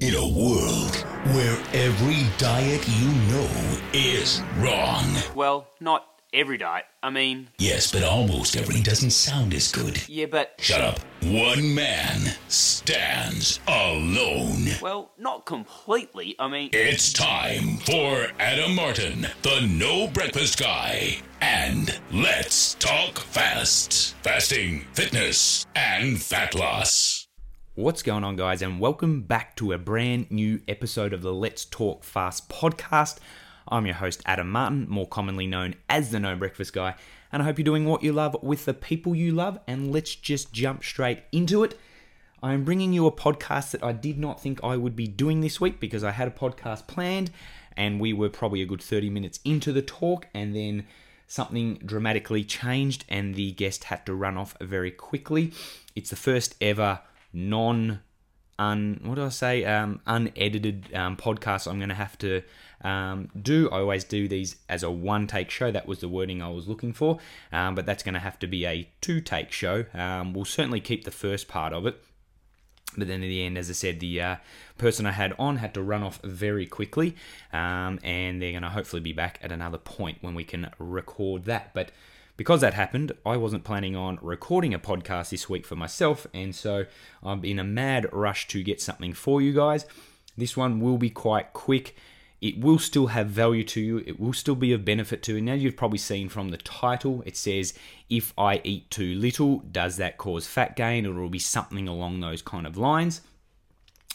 In a world where every diet you know is wrong. Well, not every diet. I mean, Yes, but almost every doesn't sound as good. yeah, but. Shut up. One man stands alone. Well, not completely. I mean, It's time for Adam Martin, the No Breakfast Guy. And let's talk fast. Fasting, fitness, and fat loss. What's going on, guys, and welcome back to a brand new episode of the Let's Talk Fast podcast. I'm your host, Adam Martin, more commonly known as the No Breakfast Guy, and I hope you're doing what you love with the people you love. And let's just jump straight into it. I'm bringing you a podcast that I did not think I would be doing this week because I had a podcast planned, and we were probably a good 30 minutes into the talk, and then something dramatically changed, and the guest had to run off very quickly. It's the first ever non un what do I say um, unedited um, podcast I'm going to have to um, do. I always do these as a one take show. That was the wording I was looking for, um, but that's going to have to be a two take show. Um, we'll certainly keep the first part of it. But then in the end, as I said, the uh, person I had on had to run off very quickly, um, and they're going to hopefully be back at another point when we can record that. But because that happened, I wasn't planning on recording a podcast this week for myself, and so I'm in a mad rush to get something for you guys. This one will be quite quick. It will still have value to you. It will still be of benefit to you. And now, you've probably seen from the title, it says, If I eat too little, does that cause fat gain? Or it will be something along those kind of lines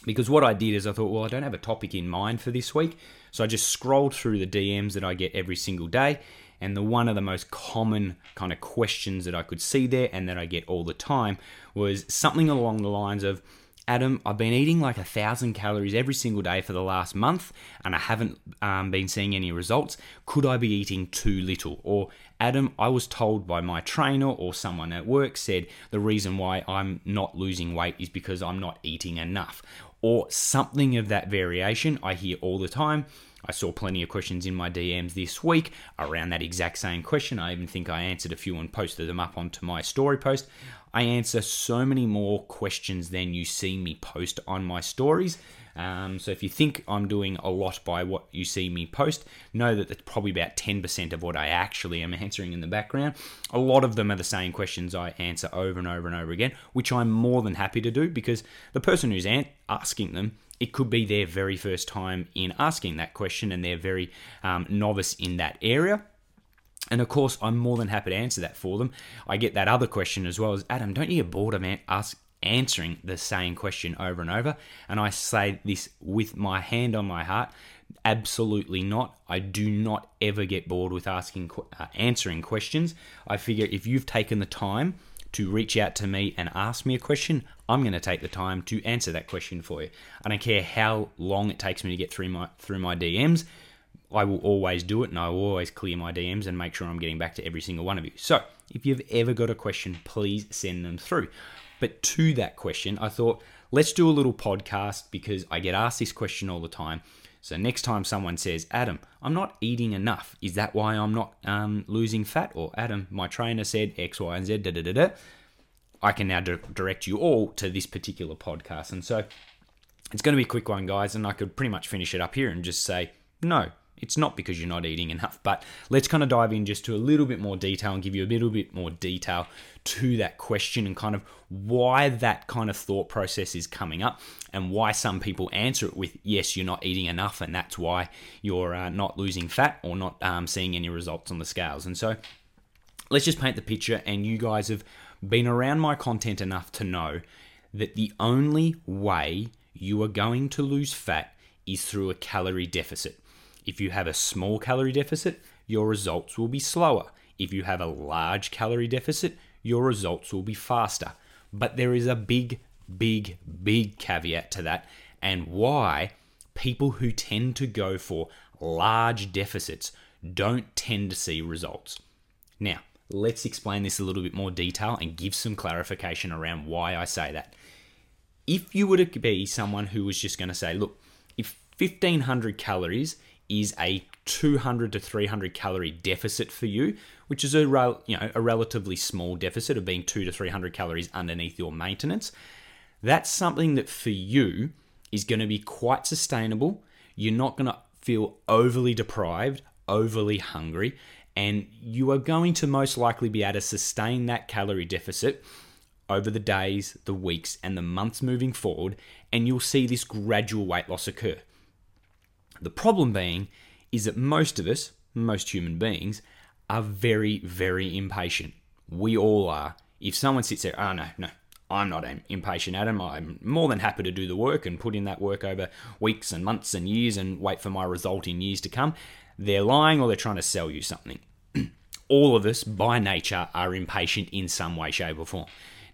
because what I did is I thought, well, I don't have a topic in mind for this week. So I just scrolled through the DMs that I get every single day. And the one of the most common kind of questions that I could see there and that I get all the time was something along the lines of, Adam, I've been eating like a thousand calories every single day for the last month and I haven't um, been seeing any results. Could I be eating too little? Or, Adam, I was told by my trainer or someone at work said the reason why I'm not losing weight is because I'm not eating enough. Or something of that variation I hear all the time. I saw plenty of questions in my DMs this week around that exact same question. I even think I answered a few and posted them up onto my story post. I answer so many more questions than you see me post on my stories. Um, so if you think I'm doing a lot by what you see me post, know that that's probably about 10% of what I actually am answering in the background. A lot of them are the same questions I answer over and over and over again, which I'm more than happy to do because the person who's asking them it could be their very first time in asking that question and they're very um, novice in that area. And of course, I'm more than happy to answer that for them. I get that other question as well as Adam, don't you get bored of ask, answering the same question over and over? And I say this with my hand on my heart. Absolutely not. I do not ever get bored with asking, uh, answering questions. I figure if you've taken the time to reach out to me and ask me a question, I'm going to take the time to answer that question for you. I don't care how long it takes me to get through my through my DMs. I will always do it and I will always clear my DMs and make sure I'm getting back to every single one of you. So, if you've ever got a question, please send them through. But to that question, I thought, let's do a little podcast because I get asked this question all the time. So, next time someone says, Adam, I'm not eating enough, is that why I'm not um, losing fat? Or, Adam, my trainer said X, Y, and Z, da da da da. I can now di- direct you all to this particular podcast. And so, it's going to be a quick one, guys, and I could pretty much finish it up here and just say, no, it's not because you're not eating enough. But let's kind of dive in just to a little bit more detail and give you a little bit more detail to that question and kind of why that kind of thought process is coming up and why some people answer it with, yes, you're not eating enough, and that's why you're uh, not losing fat or not um, seeing any results on the scales. And so, let's just paint the picture and you guys have been around my content enough to know that the only way you are going to lose fat is through a calorie deficit. If you have a small calorie deficit, your results will be slower. If you have a large calorie deficit, your results will be faster. But there is a big, big, big caveat to that, and why people who tend to go for large deficits don't tend to see results. Now, let's explain this a little bit more detail and give some clarification around why I say that. If you were to be someone who was just going to say, look, if 1500 calories is a 200 to 300 calorie deficit for you, which is a you know a relatively small deficit of being 2 to 300 calories underneath your maintenance, that's something that for you is going to be quite sustainable. You're not going to feel overly deprived, overly hungry, and you are going to most likely be able to sustain that calorie deficit over the days, the weeks, and the months moving forward, and you'll see this gradual weight loss occur. The problem being is that most of us, most human beings, are very, very impatient. We all are. If someone sits there, oh no, no, I'm not impatient, Adam. I'm more than happy to do the work and put in that work over weeks and months and years and wait for my result in years to come. They're lying or they're trying to sell you something. all of us, by nature, are impatient in some way, shape, or form.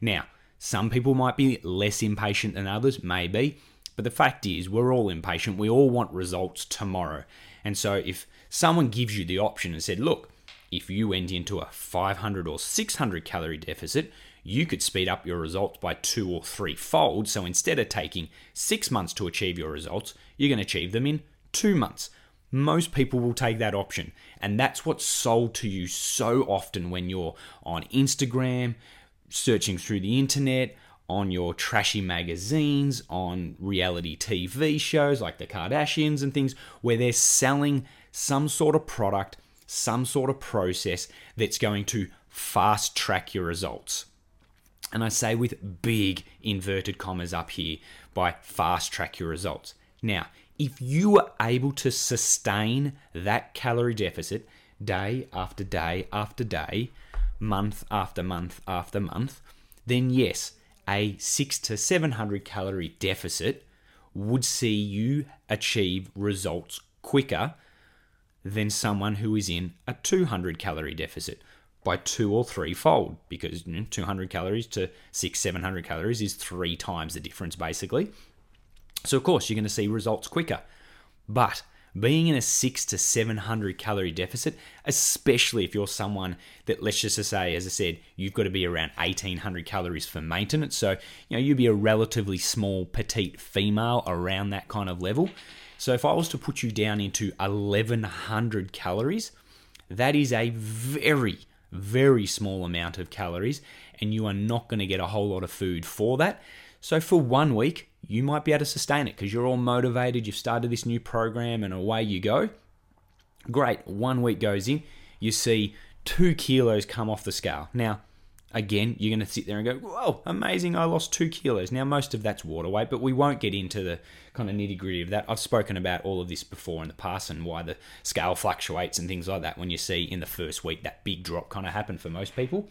Now, some people might be less impatient than others, maybe, but the fact is, we're all impatient. We all want results tomorrow. And so, if someone gives you the option and said, look, if you went into a 500 or 600 calorie deficit, you could speed up your results by two or three fold. So instead of taking six months to achieve your results, you're going to achieve them in two months. Most people will take that option. And that's what's sold to you so often when you're on Instagram, searching through the internet, on your trashy magazines, on reality TV shows like the Kardashians and things, where they're selling some sort of product, some sort of process that's going to fast track your results. And I say with big inverted commas up here by fast track your results. Now, if you are able to sustain that calorie deficit day after day after day, month after month after month, then yes, a six to 700 calorie deficit would see you achieve results quicker than someone who is in a 200 calorie deficit by two or three fold because you know, 200 calories to six, 700 calories is three times the difference basically. So, of course, you're going to see results quicker. But being in a six to 700 calorie deficit, especially if you're someone that, let's just say, as I said, you've got to be around 1800 calories for maintenance. So, you know, you'd be a relatively small, petite female around that kind of level. So, if I was to put you down into 1100 calories, that is a very, very small amount of calories, and you are not going to get a whole lot of food for that. So, for one week, you might be able to sustain it because you're all motivated, you've started this new program, and away you go. Great, one week goes in, you see two kilos come off the scale. Now, again, you're going to sit there and go, Whoa, amazing, I lost two kilos. Now, most of that's water weight, but we won't get into the kind of nitty gritty of that. I've spoken about all of this before in the past and why the scale fluctuates and things like that when you see in the first week that big drop kind of happen for most people.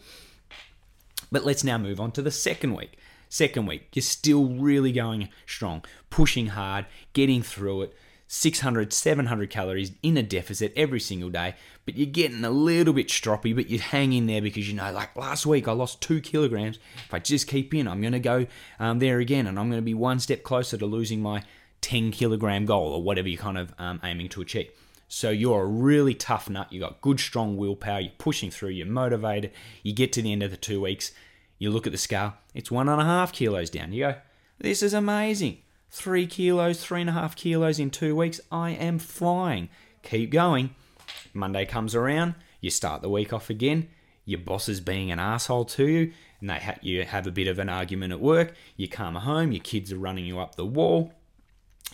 But let's now move on to the second week. Second week, you're still really going strong, pushing hard, getting through it. 600, 700 calories in a deficit every single day, but you're getting a little bit stroppy, but you hang in there because you know, like last week, I lost two kilograms. If I just keep in, I'm going to go um, there again, and I'm going to be one step closer to losing my 10 kilogram goal or whatever you're kind of um, aiming to achieve. So you're a really tough nut. You've got good, strong willpower. You're pushing through. You're motivated. You get to the end of the two weeks. You look at the scale. It's one and a half kilos down. You go, this is amazing. Three kilos, three and a half kilos in two weeks. I am flying. Keep going. Monday comes around. You start the week off again. Your boss is being an asshole to you, and they ha- you have a bit of an argument at work. You come home. Your kids are running you up the wall.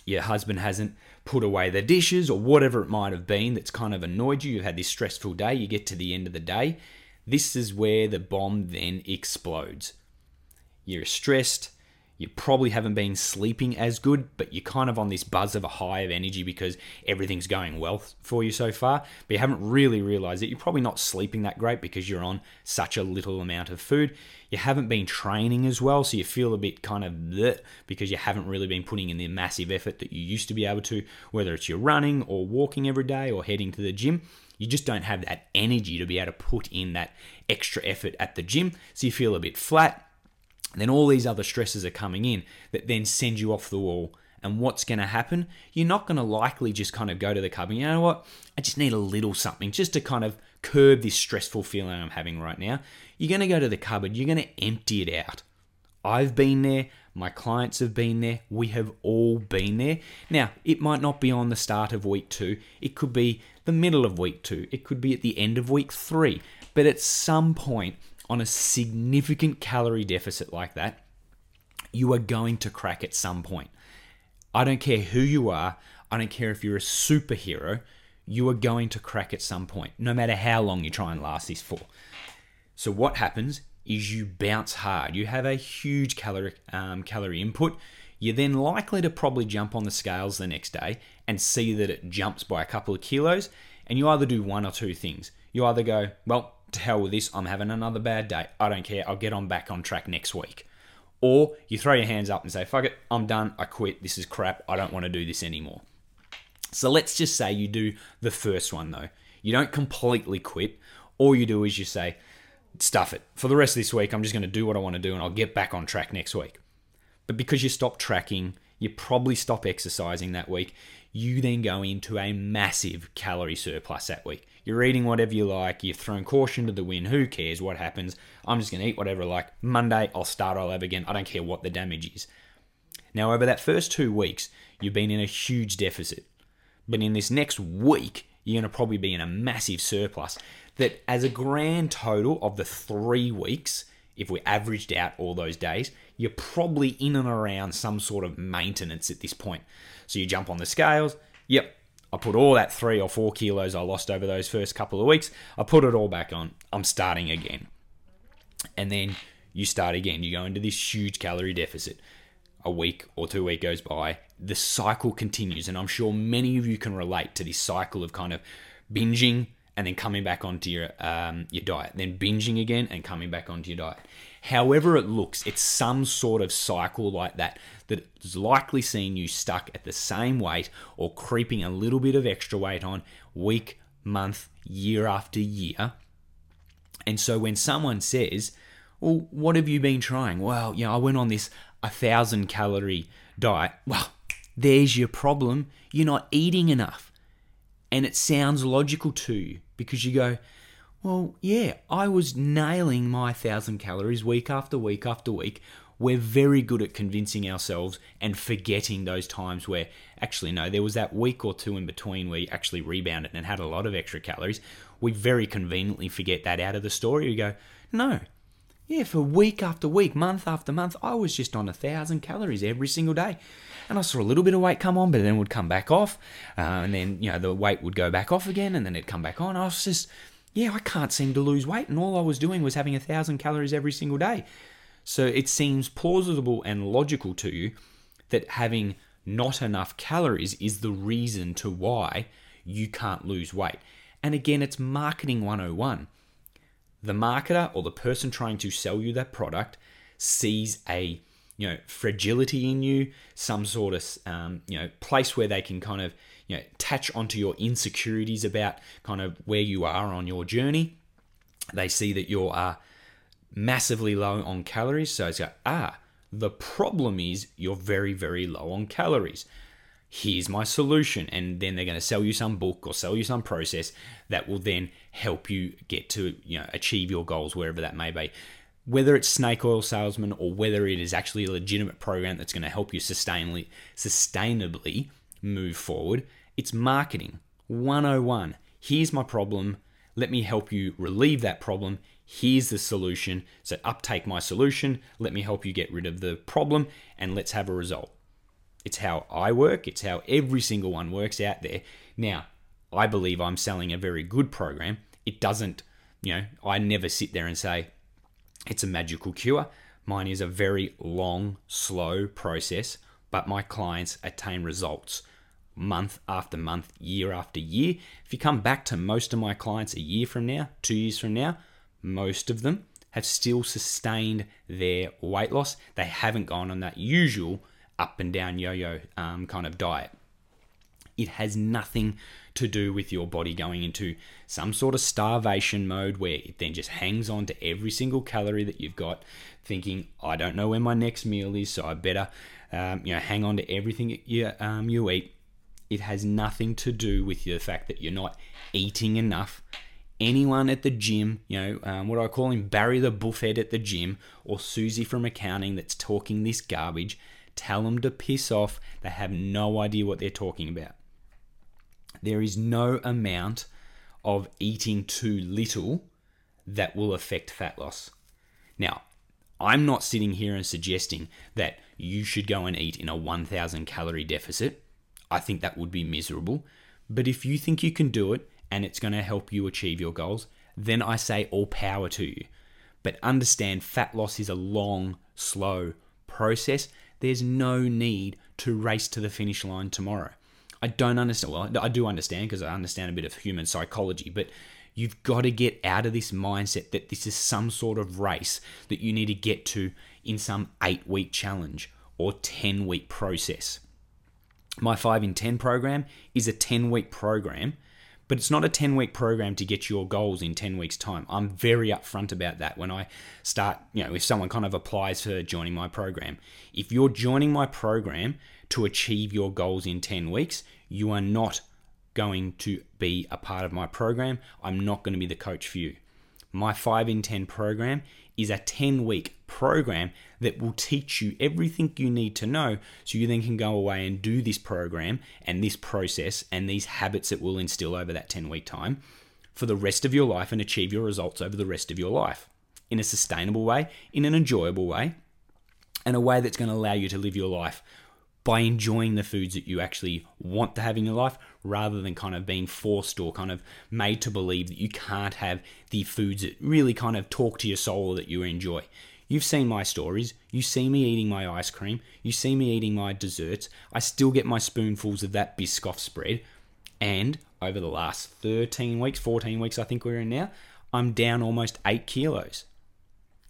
Your husband hasn't put away the dishes or whatever it might have been that's kind of annoyed you. You've had this stressful day. You get to the end of the day. This is where the bomb then explodes. You're stressed you probably haven't been sleeping as good, but you're kind of on this buzz of a high of energy because everything's going well for you so far. But you haven't really realized that you're probably not sleeping that great because you're on such a little amount of food. You haven't been training as well, so you feel a bit kind of bleh because you haven't really been putting in the massive effort that you used to be able to, whether it's you're running or walking every day or heading to the gym. You just don't have that energy to be able to put in that extra effort at the gym, so you feel a bit flat then all these other stresses are coming in that then send you off the wall. And what's going to happen? You're not going to likely just kind of go to the cupboard. You know what? I just need a little something just to kind of curb this stressful feeling I'm having right now. You're going to go to the cupboard. You're going to empty it out. I've been there. My clients have been there. We have all been there. Now, it might not be on the start of week two. It could be the middle of week two. It could be at the end of week three. But at some point, on a significant calorie deficit like that, you are going to crack at some point. I don't care who you are. I don't care if you're a superhero. You are going to crack at some point, no matter how long you try and last this for. So what happens is you bounce hard. You have a huge calorie um, calorie input. You're then likely to probably jump on the scales the next day and see that it jumps by a couple of kilos. And you either do one or two things. You either go, well, to hell with this, I'm having another bad day. I don't care. I'll get on back on track next week. Or you throw your hands up and say, fuck it, I'm done. I quit. This is crap. I don't want to do this anymore. So let's just say you do the first one though. You don't completely quit. All you do is you say, stuff it. For the rest of this week, I'm just going to do what I want to do and I'll get back on track next week. But because you stop tracking, you probably stop exercising that week, you then go into a massive calorie surplus that week. You're eating whatever you like, you've thrown caution to the wind, who cares what happens? I'm just going to eat whatever I like. Monday, I'll start all over again. I don't care what the damage is. Now, over that first two weeks, you've been in a huge deficit. But in this next week, you're going to probably be in a massive surplus. That as a grand total of the three weeks, if we averaged out all those days, you're probably in and around some sort of maintenance at this point. So you jump on the scales, yep, I put all that three or four kilos I lost over those first couple of weeks, I put it all back on. I'm starting again. And then you start again. You go into this huge calorie deficit. A week or two week goes by, the cycle continues, and I'm sure many of you can relate to this cycle of kind of binging and then coming back onto your um, your diet, then binging again and coming back onto your diet. However it looks, it's some sort of cycle like that that is likely seeing you stuck at the same weight or creeping a little bit of extra weight on week, month, year after year. And so when someone says, "Well, what have you been trying?" Well, you know, I went on this a thousand calorie diet. Well, there's your problem. You're not eating enough. And it sounds logical to you because you go, well, yeah, I was nailing my thousand calories week after week after week. We're very good at convincing ourselves and forgetting those times where actually, no, there was that week or two in between where you actually rebounded and had a lot of extra calories. We very conveniently forget that out of the story. We go, no, yeah, for week after week, month after month, I was just on a thousand calories every single day. And I saw a little bit of weight come on, but then it would come back off. Uh, and then, you know, the weight would go back off again, and then it'd come back on. I was just, yeah, I can't seem to lose weight. And all I was doing was having a thousand calories every single day. So it seems plausible and logical to you that having not enough calories is the reason to why you can't lose weight. And again, it's marketing 101 the marketer or the person trying to sell you that product sees a you know fragility in you some sort of um, you know place where they can kind of you know attach onto your insecurities about kind of where you are on your journey. They see that you are massively low on calories. So it's like ah the problem is you're very very low on calories. Here's my solution. And then they're going to sell you some book or sell you some process that will then help you get to you know achieve your goals wherever that may be. Whether it's snake oil salesman or whether it is actually a legitimate program that's going to help you sustainably sustainably move forward. It's marketing 101 here's my problem. Let me help you relieve that problem. Here's the solution. So uptake my solution. Let me help you get rid of the problem and let's have a result. It's how I work, it's how every single one works out there. Now, I believe I'm selling a very good program. It doesn't, you know, I never sit there and say it's a magical cure. Mine is a very long, slow process, but my clients attain results month after month, year after year. If you come back to most of my clients a year from now, two years from now, most of them have still sustained their weight loss. They haven't gone on that usual up and down yo yo um, kind of diet. It has nothing to do with your body going into some sort of starvation mode where it then just hangs on to every single calorie that you've got, thinking, I don't know where my next meal is, so I better um, you know, hang on to everything you, um, you eat. It has nothing to do with the fact that you're not eating enough. Anyone at the gym, you know, um, what I call him Barry the buffhead at the gym, or Susie from accounting that's talking this garbage, Tell them to piss off. They have no idea what they're talking about. There is no amount of eating too little that will affect fat loss. Now, I'm not sitting here and suggesting that you should go and eat in a 1000 calorie deficit. I think that would be miserable. But if you think you can do it and it's going to help you achieve your goals, then I say all power to you. But understand fat loss is a long, slow process. There's no need to race to the finish line tomorrow. I don't understand. Well, I do understand because I understand a bit of human psychology, but you've got to get out of this mindset that this is some sort of race that you need to get to in some eight week challenge or 10 week process. My 5 in 10 program is a 10 week program, but it's not a 10 week program to get your goals in 10 weeks' time. I'm very upfront about that when I start, you know, if someone kind of applies for joining my program. If you're joining my program to achieve your goals in 10 weeks, you are not going to be a part of my program. I'm not going to be the coach for you. My 5 in 10 program is a 10 week program that will teach you everything you need to know so you then can go away and do this program and this process and these habits that will instill over that 10 week time for the rest of your life and achieve your results over the rest of your life in a sustainable way, in an enjoyable way, and a way that's going to allow you to live your life by enjoying the foods that you actually want to have in your life rather than kind of being forced or kind of made to believe that you can't have the foods that really kind of talk to your soul that you enjoy. You've seen my stories. You see me eating my ice cream. You see me eating my desserts. I still get my spoonfuls of that Biscoff spread. And over the last 13 weeks, 14 weeks, I think we're in now, I'm down almost 8 kilos.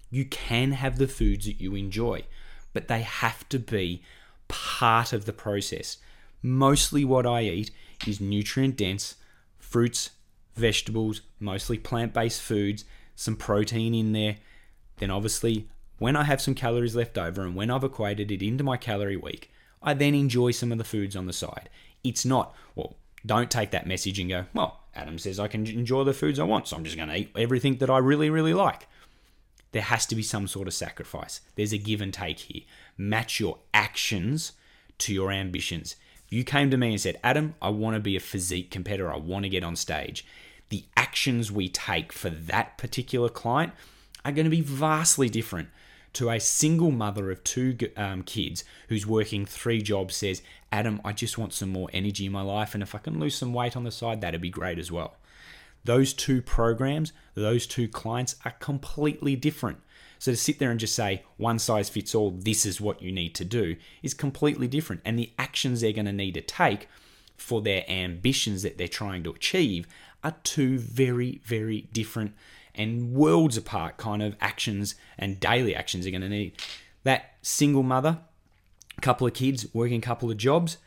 You can have the foods that you enjoy, but they have to be part of the process. Mostly what I eat is nutrient dense fruits, vegetables, mostly plant based foods, some protein in there. Then, obviously, when I have some calories left over and when I've equated it into my calorie week, I then enjoy some of the foods on the side. It's not, well, don't take that message and go, well, Adam says I can enjoy the foods I want, so I'm just going to eat everything that I really, really like. There has to be some sort of sacrifice. There's a give and take here match your actions to your ambitions. If you came to me and said, Adam, I want to be a physique competitor, I want to get on stage, the actions we take for that particular client are going to be vastly different to a single mother of two um, kids who's working three jobs says, Adam, I just want some more energy in my life, and if I can lose some weight on the side, that'd be great as well. Those two programs, those two clients are completely different. So to sit there and just say one size fits all, this is what you need to do, is completely different. And the actions they're going to need to take for their ambitions that they're trying to achieve are two very, very different and worlds apart kind of actions and daily actions they're going to need. That single mother, couple of kids, working a couple of jobs,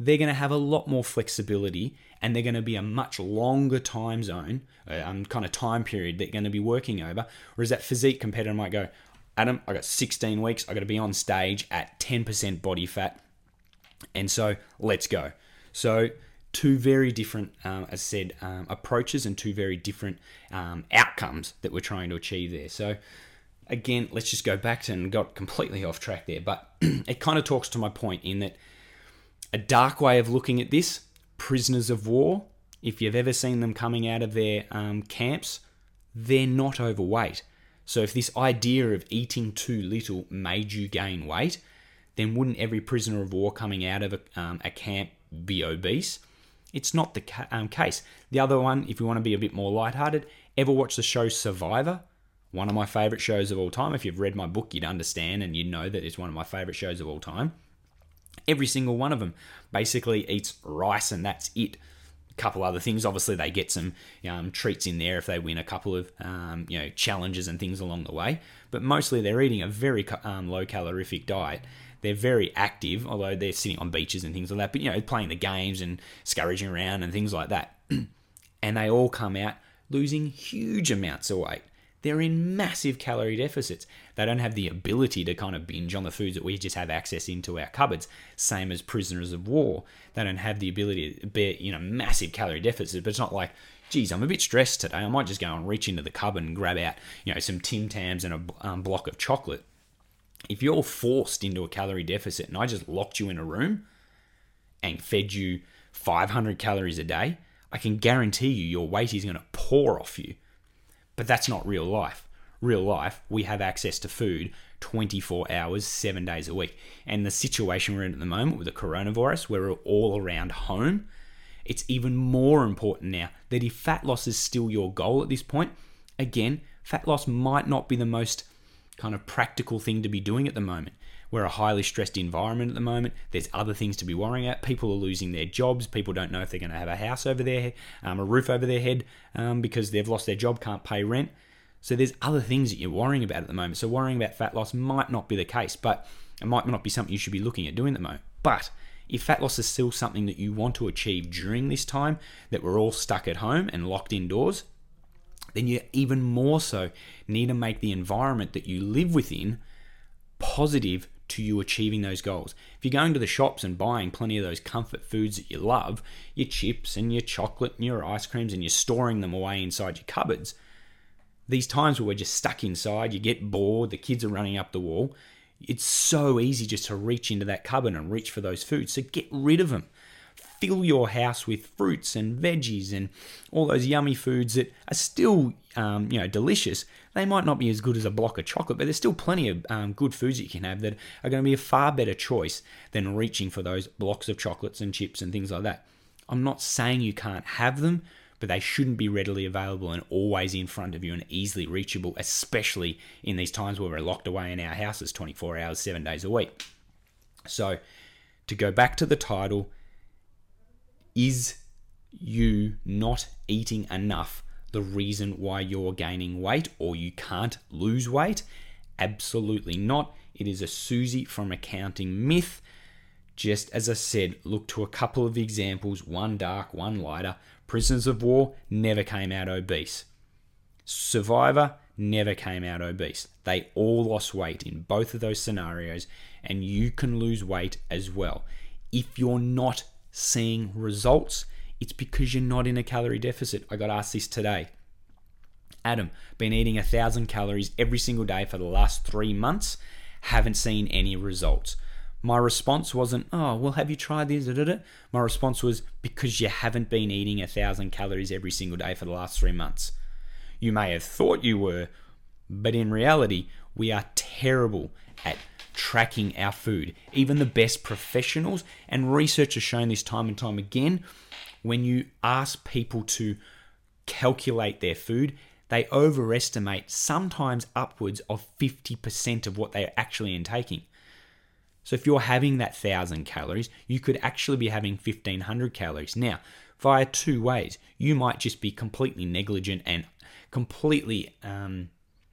they're going to have a lot more flexibility and they're going to be a much longer time zone, um, kind of time period they're going to be working over. Whereas that physique competitor might go, Adam, I got 16 weeks, I got to be on stage at 10% body fat, and so let's go. So two very different, um, as I said, um, approaches and two very different um, outcomes that we're trying to achieve there. So again, let's just go back to and got completely off track there, but it kind of talks to my point in that a dark way of looking at this prisoners of war, if you've ever seen them coming out of their um, camps, they're not overweight. So if this idea of eating too little made you gain weight, then wouldn't every prisoner of war coming out of a, um, a camp be obese? It's not the ca- um, case. The other one, if you want to be a bit more lighthearted, ever watch the show Survivor? One of my favorite shows of all time. If you've read my book, you'd understand and you'd know that it's one of my favorite shows of all time. Every single one of them basically eats rice and that's it. A couple other things. Obviously, they get some um, treats in there if they win a couple of um, you know challenges and things along the way. But mostly, they're eating a very um, low calorific diet. They're very active, although they're sitting on beaches and things like that. But you know, playing the games and scurrying around and things like that. and they all come out losing huge amounts of weight they're in massive calorie deficits. They don't have the ability to kind of binge on the foods that we just have access into our cupboards, same as prisoners of war. They don't have the ability to bear, you know, massive calorie deficits, but it's not like, geez, I'm a bit stressed today. I might just go and reach into the cupboard and grab out, you know, some Tim Tams and a um, block of chocolate. If you're forced into a calorie deficit and I just locked you in a room and fed you 500 calories a day, I can guarantee you your weight is going to pour off you but that's not real life. real life, we have access to food 24 hours, seven days a week. And the situation we're in at the moment with the coronavirus, where we're all around home, it's even more important now that if fat loss is still your goal at this point, again, fat loss might not be the most kind of practical thing to be doing at the moment. We're a highly stressed environment at the moment. There's other things to be worrying about. People are losing their jobs. People don't know if they're going to have a house over their um, a roof over their head um, because they've lost their job, can't pay rent. So there's other things that you're worrying about at the moment. So worrying about fat loss might not be the case, but it might not be something you should be looking at doing at the moment. But if fat loss is still something that you want to achieve during this time that we're all stuck at home and locked indoors, then you even more so need to make the environment that you live within positive to you achieving those goals. If you're going to the shops and buying plenty of those comfort foods that you love, your chips and your chocolate and your ice creams, and you're storing them away inside your cupboards, these times where we're just stuck inside, you get bored, the kids are running up the wall, it's so easy just to reach into that cupboard and reach for those foods. So get rid of them. Fill your house with fruits and veggies and all those yummy foods that are still, um, you know, delicious. They might not be as good as a block of chocolate, but there's still plenty of um, good foods that you can have that are going to be a far better choice than reaching for those blocks of chocolates and chips and things like that. I'm not saying you can't have them, but they shouldn't be readily available and always in front of you and easily reachable, especially in these times where we're locked away in our houses 24 hours, seven days a week. So, to go back to the title, is you not eating enough the reason why you're gaining weight or you can't lose weight? Absolutely not. It is a Susie from accounting myth. Just as I said, look to a couple of examples, one dark, one lighter. Prisoners of War never came out obese. Survivor never came out obese. They all lost weight in both of those scenarios, and you can lose weight as well. If you're not seeing results, it's because you're not in a calorie deficit. I got asked this today. Adam, been eating a thousand calories every single day for the last three months, haven't seen any results. My response wasn't, oh, well, have you tried this? My response was, because you haven't been eating a thousand calories every single day for the last three months. You may have thought you were, but in reality, we are terrible at tracking our food. Even the best professionals, and research has shown this time and time again, when you ask people to calculate their food, they overestimate sometimes upwards of 50% of what they're actually intaking. So if you're having that 1000 calories, you could actually be having 1500 calories. Now, via two ways. You might just be completely negligent and completely, um,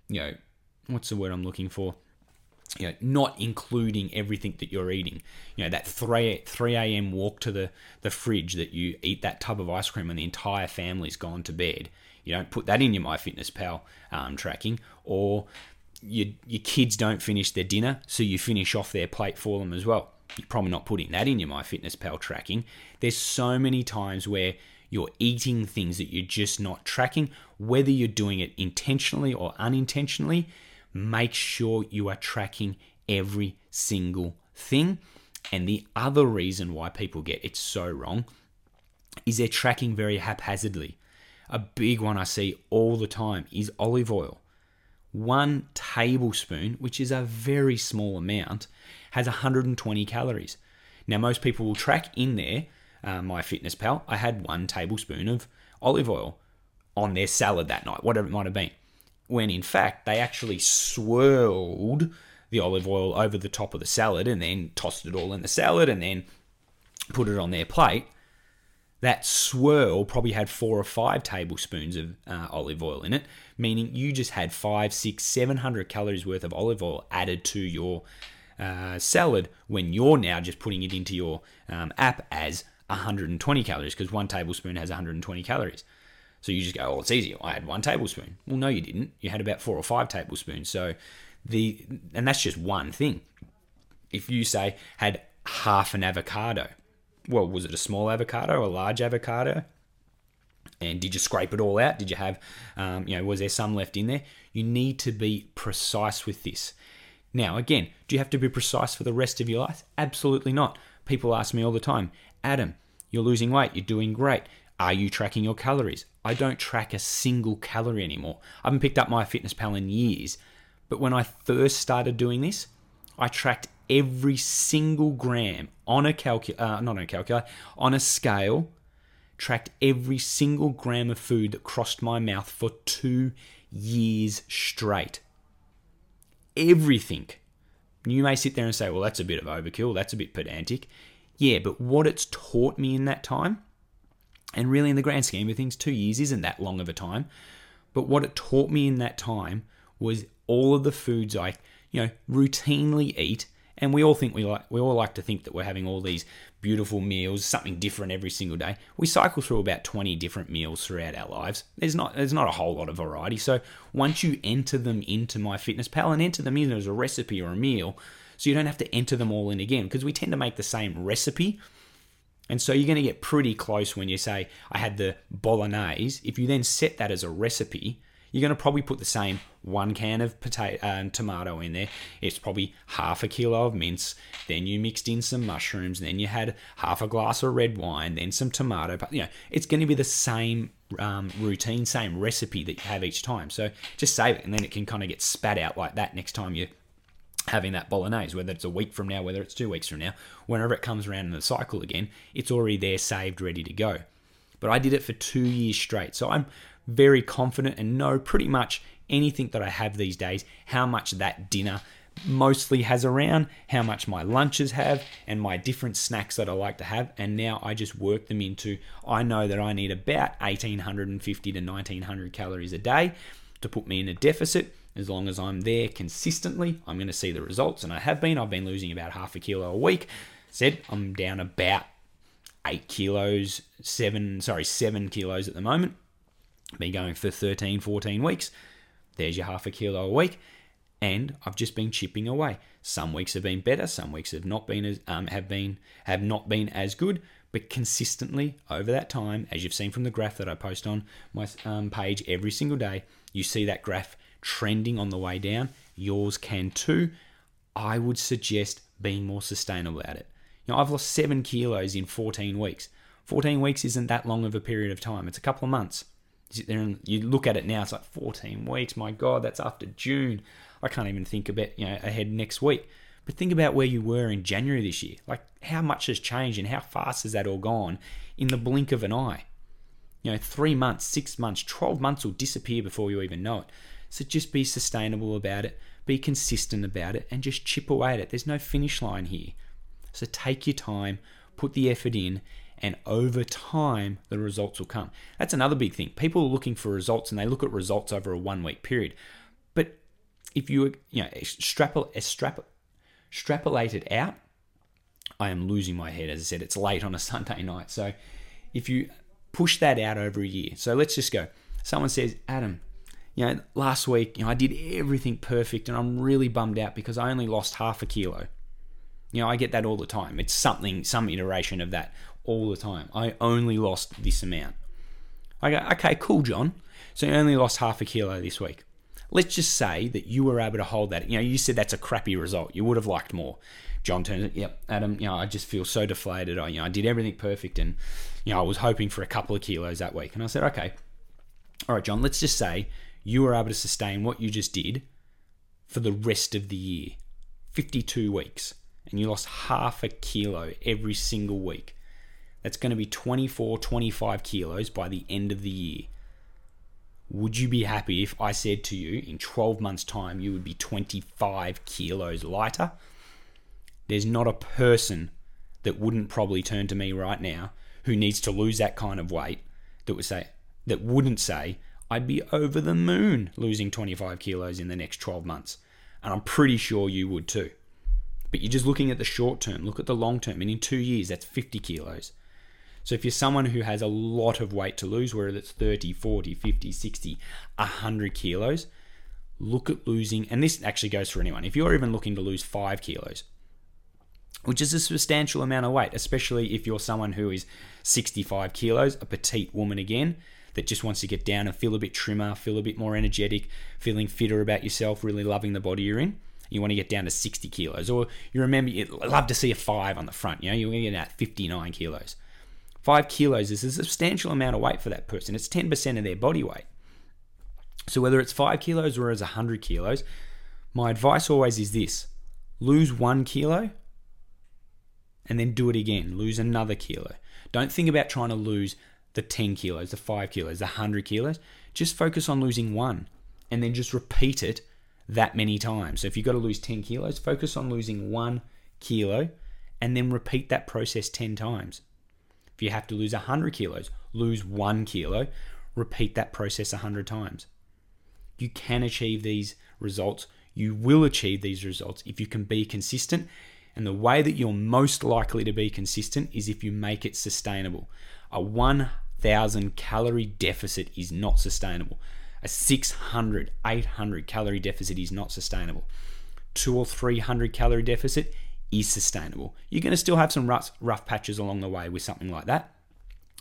you know, what's the word I'm looking for? You know, not including everything that you're eating. You know, that 3, 3 a.m. walk to the, the fridge that you eat that tub of ice cream and the entire family's gone to bed. You don't put that in your MyFitnessPal um, tracking, or your, your kids don't finish their dinner, so you finish off their plate for them as well. You're probably not putting that in your MyFitnessPal tracking. There's so many times where you're eating things that you're just not tracking, whether you're doing it intentionally or unintentionally. Make sure you are tracking every single thing. And the other reason why people get it so wrong is they're tracking very haphazardly. A big one I see all the time is olive oil one tablespoon, which is a very small amount, has 120 calories. Now, most people will track in there, uh, MyFitnessPal, I had one tablespoon of olive oil on their salad that night, whatever it might have been. When in fact, they actually swirled the olive oil over the top of the salad and then tossed it all in the salad and then put it on their plate that swirl probably had four or five tablespoons of uh, olive oil in it, meaning you just had five, six, seven hundred calories worth of olive oil added to your uh, salad when you're now just putting it into your um, app as 120 calories because one tablespoon has 120 calories. So you just go, oh, it's easy. I had one tablespoon. Well, no, you didn't. You had about four or five tablespoons. So the and that's just one thing. If you say had half an avocado, well, was it a small avocado, or a large avocado? And did you scrape it all out? Did you have, um, you know, was there some left in there? You need to be precise with this. Now, again, do you have to be precise for the rest of your life? Absolutely not. People ask me all the time, Adam, you're losing weight, you're doing great. Are you tracking your calories? I don't track a single calorie anymore. I haven't picked up MyFitnessPal in years, but when I first started doing this, I tracked every single gram on a calculator, uh, not on a calculator, on a scale, tracked every single gram of food that crossed my mouth for two years straight. Everything. You may sit there and say, well, that's a bit of overkill, that's a bit pedantic. Yeah, but what it's taught me in that time, and really in the grand scheme of things, two years isn't that long of a time, but what it taught me in that time was all of the foods I, you know, routinely eat and we all think we like we all like to think that we're having all these beautiful meals, something different every single day. We cycle through about 20 different meals throughout our lives. There's not there's not a whole lot of variety. So once you enter them into MyFitnessPal and enter them in as a recipe or a meal, so you don't have to enter them all in again because we tend to make the same recipe. And so you're going to get pretty close when you say I had the bolognese. If you then set that as a recipe, you're going to probably put the same one can of potato uh, tomato in there. It's probably half a kilo of mince. Then you mixed in some mushrooms. Then you had half a glass of red wine. Then some tomato. You know, it's going to be the same um, routine, same recipe that you have each time. So just save it, and then it can kind of get spat out like that next time you having that bolognese, whether it's a week from now, whether it's two weeks from now, whenever it comes around in the cycle again, it's already there, saved, ready to go. But I did it for two years straight. So I'm very confident and know pretty much anything that I have these days, how much that dinner mostly has around, how much my lunches have, and my different snacks that I like to have. And now I just work them into, I know that I need about 1850 to 1900 calories a day to put me in a deficit. As long as I'm there consistently, I'm going to see the results. And I have been. I've been losing about half a kilo a week. Said I'm down about eight kilos, seven, sorry, seven kilos at the moment. Been going for 13, 14 weeks. There's your half a kilo a week. And I've just been chipping away. Some weeks have been better, some weeks have not been as um, have been have not been as good, but consistently over that time, as you've seen from the graph that I post on my um, page every single day, you see that graph trending on the way down. Yours can too. I would suggest being more sustainable at it. You know, I've lost seven kilos in 14 weeks. 14 weeks isn't that long of a period of time. It's a couple of months. You sit there and you look at it now, it's like 14 weeks. My God, that's after June. I can't even think about, you know, ahead next week. But think about where you were in January this year. Like how much has changed and how fast has that all gone in the blink of an eye? You know, three months, six months, 12 months will disappear before you even know it. So just be sustainable about it, be consistent about it, and just chip away at it. There's no finish line here. So take your time, put the effort in, and over time the results will come. That's another big thing. People are looking for results and they look at results over a one week period. But if you you know extrapolate, extrapolate it out, I am losing my head. As I said, it's late on a Sunday night. So if you push that out over a year, so let's just go. Someone says, Adam, you know, last week, you know, I did everything perfect and I'm really bummed out because I only lost half a kilo. You know, I get that all the time. It's something, some iteration of that all the time. I only lost this amount. I go, okay, cool, John. So you only lost half a kilo this week. Let's just say that you were able to hold that. You know, you said that's a crappy result. You would have liked more. John turns it, yep, Adam, you know, I just feel so deflated. I, you know, I did everything perfect and, you know, I was hoping for a couple of kilos that week. And I said, okay, all right, John, let's just say you were able to sustain what you just did for the rest of the year 52 weeks and you lost half a kilo every single week. That's going to be 24, 25 kilos by the end of the year. Would you be happy if I said to you in 12 months' time you would be 25 kilos lighter? There's not a person that wouldn't probably turn to me right now who needs to lose that kind of weight that would say that wouldn't say I'd be over the moon losing 25 kilos in the next 12 months. And I'm pretty sure you would too. But you're just looking at the short term, look at the long term, and in two years, that's 50 kilos. So if you're someone who has a lot of weight to lose, whether it's 30, 40, 50, 60, 100 kilos, look at losing, and this actually goes for anyone. If you're even looking to lose five kilos, which is a substantial amount of weight, especially if you're someone who is 65 kilos, a petite woman again, that just wants to get down and feel a bit trimmer, feel a bit more energetic, feeling fitter about yourself, really loving the body you're in. You want to get down to 60 kilos, or you remember, you'd love to see a five on the front, you know, you're going to get at 59 kilos Five kilos is a substantial amount of weight for that person. It's 10% of their body weight. So whether it's five kilos or it's 100 kilos, my advice always is this lose one kilo and then do it again. Lose another kilo. Don't think about trying to lose the 10 kilos, the 5 kilos, the 100 kilos. Just focus on losing one and then just repeat it that many times. So if you've got to lose 10 kilos, focus on losing one kilo and then repeat that process 10 times. If you have to lose 100 kilos, lose one kilo, repeat that process 100 times. You can achieve these results. You will achieve these results if you can be consistent. And the way that you're most likely to be consistent is if you make it sustainable. A 1000 calorie deficit is not sustainable. A 600, 800 calorie deficit is not sustainable. Two or 300 calorie deficit is sustainable. You're going to still have some rough, rough patches along the way with something like that,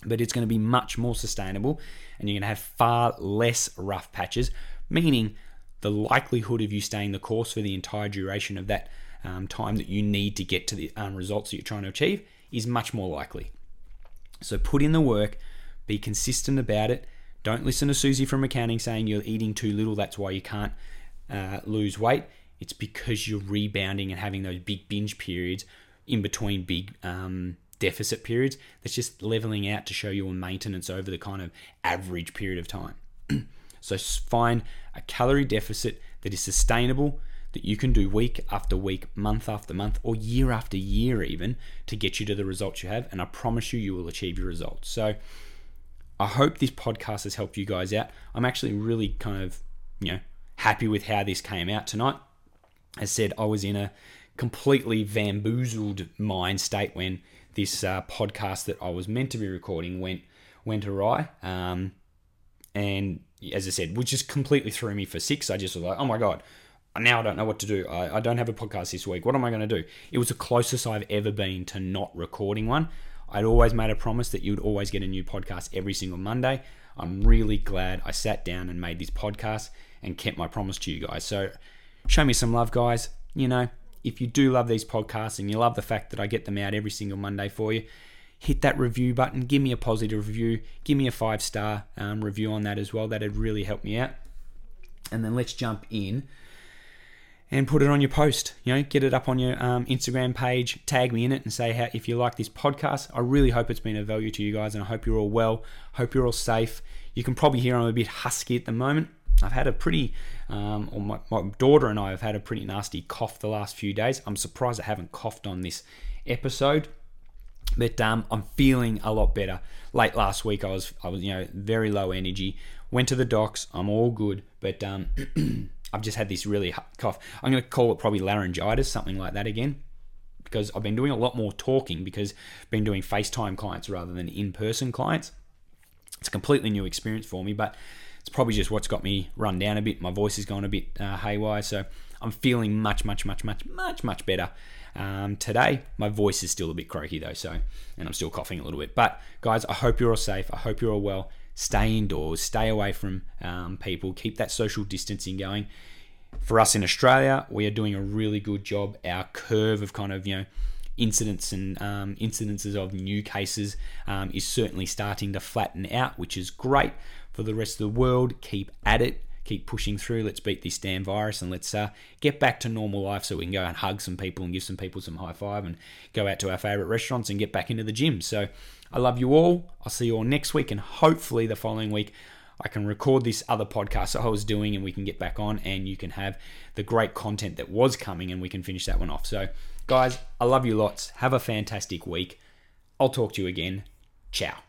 but it's going to be much more sustainable and you're going to have far less rough patches, meaning the likelihood of you staying the course for the entire duration of that um, time that you need to get to the um, results that you're trying to achieve is much more likely. So put in the work, be consistent about it. Don't listen to Susie from accounting saying you're eating too little, that's why you can't uh, lose weight. It's because you're rebounding and having those big binge periods in between big um, deficit periods. That's just leveling out to show you on maintenance over the kind of average period of time. so find a calorie deficit that is sustainable, that you can do week after week, month after month, or year after year, even to get you to the results you have. And I promise you, you will achieve your results. So I hope this podcast has helped you guys out. I'm actually really kind of, you know, happy with how this came out tonight. As said, I was in a completely bamboozled mind state when this uh, podcast that I was meant to be recording went went awry. Um, and as I said, which just completely threw me for six. I just was like, oh my god, now I don't know what to do. I, I don't have a podcast this week. What am I going to do? It was the closest I've ever been to not recording one. I'd always made a promise that you'd always get a new podcast every single Monday. I'm really glad I sat down and made this podcast and kept my promise to you guys. So show me some love, guys. You know, if you do love these podcasts and you love the fact that I get them out every single Monday for you, hit that review button. Give me a positive review. Give me a five star um, review on that as well. That'd really help me out. And then let's jump in and put it on your post. You know, get it up on your um, Instagram page, tag me in it, and say how if you like this podcast. I really hope it's been of value to you guys, and I hope you're all well. Hope you're all safe. You can probably hear I'm a bit husky at the moment. I've had a pretty, um, or my, my daughter and I have had a pretty nasty cough the last few days. I'm surprised I haven't coughed on this episode, but um, I'm feeling a lot better. Late last week, I was, I was, you know, very low energy. Went to the docs. I'm all good, but um, I've just had this really cough. I'm going to call it probably laryngitis, something like that again, because I've been doing a lot more talking because I've been doing FaceTime clients rather than in-person clients. It's a completely new experience for me, but it's probably just what's got me run down a bit. My voice has gone a bit uh, haywire, so I'm feeling much, much, much, much, much, much better um, today. My voice is still a bit croaky though, so and I'm still coughing a little bit. But guys, I hope you're all safe. I hope you're all well. Stay indoors. Stay away from um, people. Keep that social distancing going. For us in Australia, we are doing a really good job. Our curve of kind of you know incidents and um, incidences of new cases um, is certainly starting to flatten out, which is great for the rest of the world. Keep at it. Keep pushing through. Let's beat this damn virus and let's uh, get back to normal life so we can go and hug some people and give some people some high five and go out to our favorite restaurants and get back into the gym. So I love you all. I'll see you all next week and hopefully the following week. I can record this other podcast that I was doing and we can get back on and you can have the great content that was coming and we can finish that one off. So, guys, I love you lots. Have a fantastic week. I'll talk to you again. Ciao.